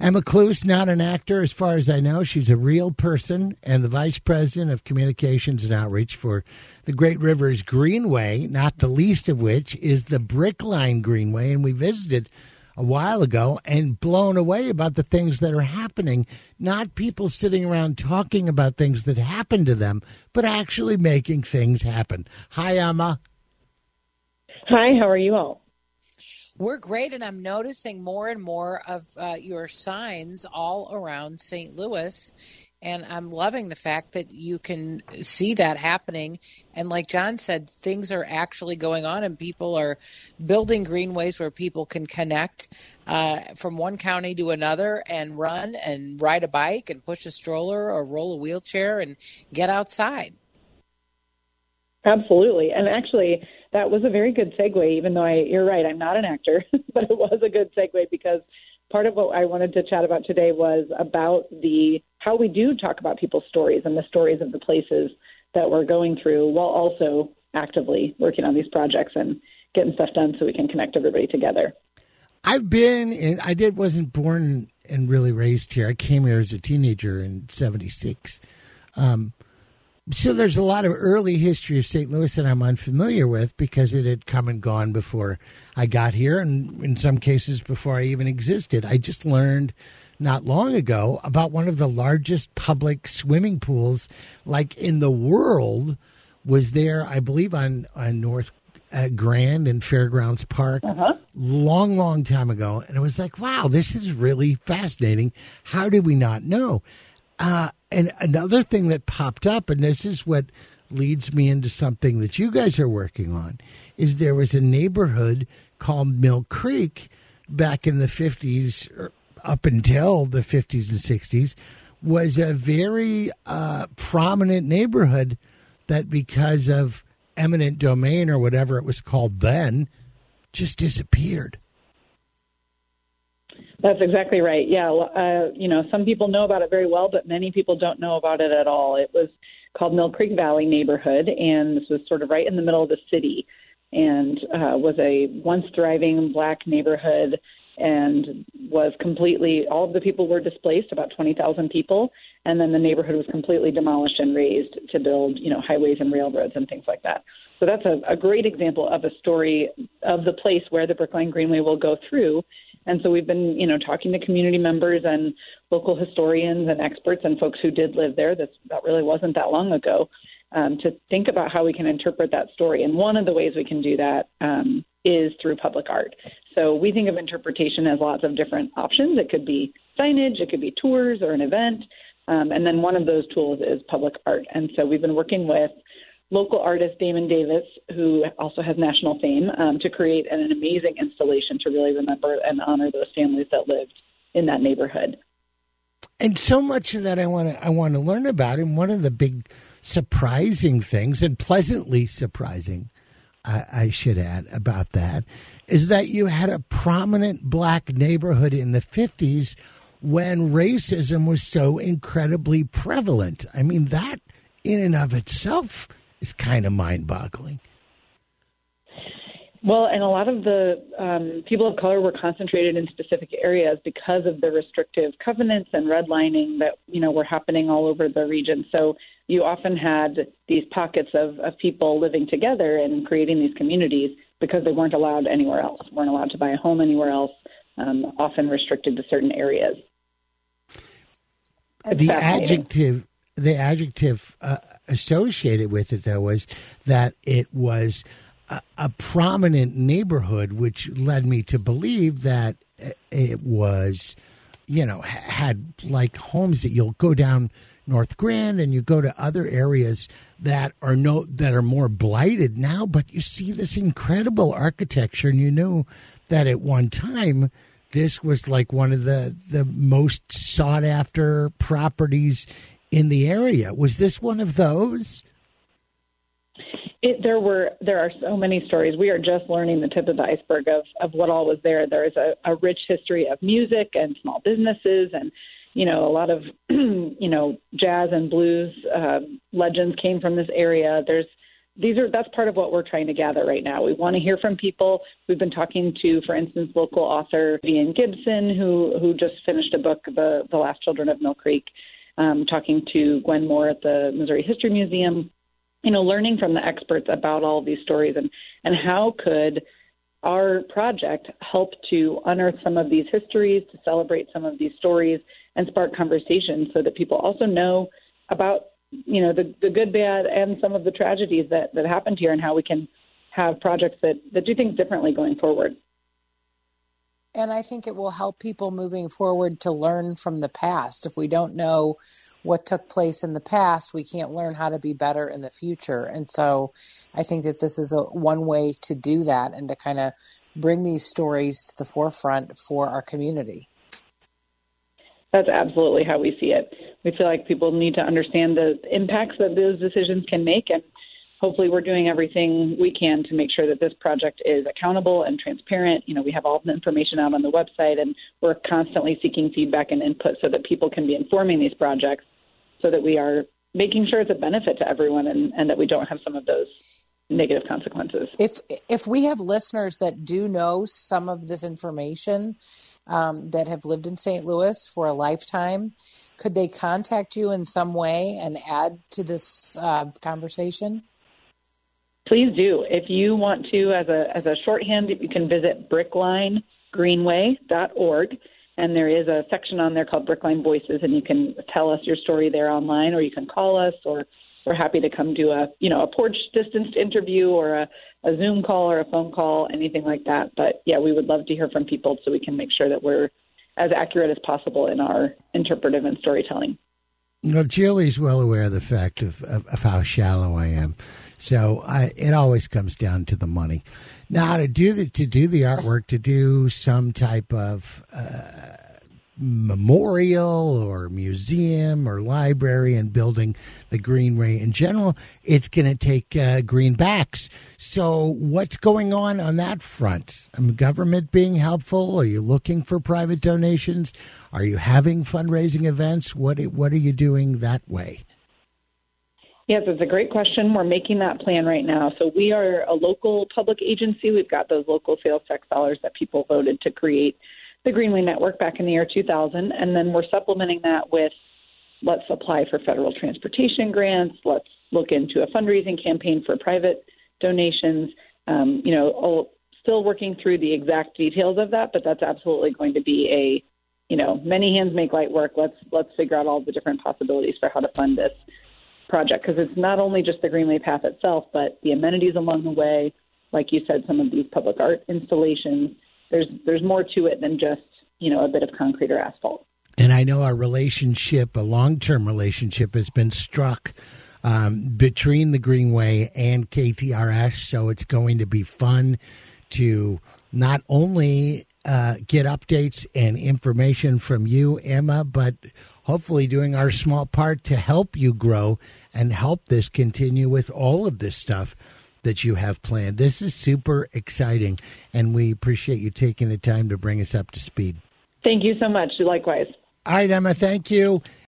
Emma Klues, not an actor as far as I know. She's a real person and the vice president of communications and outreach for the Great Rivers Greenway, not the least of which is the Brickline Greenway. And we visited a while ago and blown away about the things that are happening. Not people sitting around talking about things that happened to them, but actually making things happen. Hi, Emma. Hi, how are you all? We're great, and I'm noticing more and more of uh, your signs all around St. Louis. And I'm loving the fact that you can see that happening. And like John said, things are actually going on, and people are building greenways where people can connect uh, from one county to another and run and ride a bike and push a stroller or roll a wheelchair and get outside. Absolutely. And actually, that was a very good segue, even though I, you're right, I'm not an actor, but it was a good segue because part of what I wanted to chat about today was about the how we do talk about people's stories and the stories of the places that we're going through while also actively working on these projects and getting stuff done so we can connect everybody together. I've been in, I did wasn't born and really raised here. I came here as a teenager in 76. Um, so there's a lot of early history of St. Louis that I'm unfamiliar with because it had come and gone before I got here, and in some cases before I even existed. I just learned not long ago about one of the largest public swimming pools, like in the world, was there. I believe on on North uh, Grand and Fairgrounds Park, uh-huh. long, long time ago, and it was like, wow, this is really fascinating. How did we not know? Uh, and another thing that popped up, and this is what leads me into something that you guys are working on, is there was a neighborhood called Mill Creek back in the 50s, er, up until the 50s and 60s, was a very uh, prominent neighborhood that because of eminent domain or whatever it was called then, just disappeared. That's exactly right. Yeah, uh, you know, some people know about it very well, but many people don't know about it at all. It was called Mill Creek Valley neighborhood, and this was sort of right in the middle of the city, and uh, was a once thriving black neighborhood, and was completely all of the people were displaced, about twenty thousand people, and then the neighborhood was completely demolished and razed to build, you know, highways and railroads and things like that. So that's a, a great example of a story of the place where the Brickline Greenway will go through and so we've been, you know, talking to community members and local historians and experts and folks who did live there. That's, that really wasn't that long ago. Um, to think about how we can interpret that story. And one of the ways we can do that um, is through public art. So we think of interpretation as lots of different options. It could be signage, it could be tours or an event. Um, and then one of those tools is public art. And so we've been working with local artist Damon Davis, who also has national fame, um, to create an, an amazing installation to really remember and honor those families that lived in that neighborhood. And so much of that I want to I want to learn about. And one of the big surprising things, and pleasantly surprising, I, I should add about that, is that you had a prominent black neighborhood in the fifties when racism was so incredibly prevalent. I mean that in and of itself is kind of mind boggling. Well, and a lot of the um, people of color were concentrated in specific areas because of the restrictive covenants and redlining that you know were happening all over the region. So you often had these pockets of, of people living together and creating these communities because they weren't allowed anywhere else, weren't allowed to buy a home anywhere else, um, often restricted to certain areas. It's the adjective, the adjective uh, associated with it, though, was that it was a, a prominent neighborhood, which led me to believe that it was, you know, had like homes that you'll go down North Grand and you go to other areas that are no that are more blighted now, but you see this incredible architecture, and you know that at one time this was like one of the the most sought after properties in the area. Was this one of those? It, there were there are so many stories. We are just learning the tip of the iceberg of of what all was there. There is a, a rich history of music and small businesses, and you know a lot of you know jazz and blues uh, legends came from this area. There's these are that's part of what we're trying to gather right now. We want to hear from people. We've been talking to, for instance, local author Vivian Gibson, who who just finished a book, The The Last Children of Mill Creek. Um, talking to Gwen Moore at the Missouri History Museum, you know, learning from the experts about all of these stories and and how could our project help to unearth some of these histories, to celebrate some of these stories, and spark conversation so that people also know about you know the the good, bad, and some of the tragedies that that happened here, and how we can have projects that that do things differently going forward. And I think it will help people moving forward to learn from the past. If we don't know what took place in the past, we can't learn how to be better in the future. And so I think that this is a one way to do that and to kind of bring these stories to the forefront for our community. That's absolutely how we see it. We feel like people need to understand the impacts that those decisions can make, and hopefully, we're doing everything we can to make sure that this project is accountable and transparent. You know, we have all the information out on the website, and we're constantly seeking feedback and input so that people can be informing these projects, so that we are making sure it's a benefit to everyone, and, and that we don't have some of those negative consequences. If if we have listeners that do know some of this information um, that have lived in St. Louis for a lifetime, could they contact you in some way and add to this uh, conversation? Please do. If you want to, as a as a shorthand, you can visit bricklinegreenway.org, and there is a section on there called Brickline Voices, and you can tell us your story there online, or you can call us, or we're happy to come do a you know a porch distanced interview or a, a Zoom call or a phone call, anything like that. But yeah, we would love to hear from people so we can make sure that we're as accurate as possible in our interpretive and storytelling. Well, Julie's well aware of the fact of, of, of how shallow I am, so I, it always comes down to the money. Now, to do the to do the artwork, to do some type of uh, memorial or museum or library and building the Greenway in general, it's going to take uh, greenbacks. So, what's going on on that front? Um, government being helpful? Are you looking for private donations? Are you having fundraising events? What What are you doing that way? Yes, it's a great question. We're making that plan right now. So we are a local public agency. We've got those local sales tax dollars that people voted to create the Greenway Network back in the year 2000, and then we're supplementing that with let's apply for federal transportation grants, let's look into a fundraising campaign for private donations. Um, you know, all, still working through the exact details of that, but that's absolutely going to be a you know, many hands make light work. Let's let's figure out all the different possibilities for how to fund this project because it's not only just the Greenway Path itself, but the amenities along the way, like you said, some of these public art installations, there's there's more to it than just you know a bit of concrete or asphalt. And I know our relationship, a long term relationship, has been struck um, between the Greenway and KTRS. So it's going to be fun to not only uh, get updates and information from you, Emma, but hopefully doing our small part to help you grow and help this continue with all of this stuff that you have planned. This is super exciting, and we appreciate you taking the time to bring us up to speed. Thank you so much. Likewise. All right, Emma, thank you.